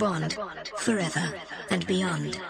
Bond forever and beyond.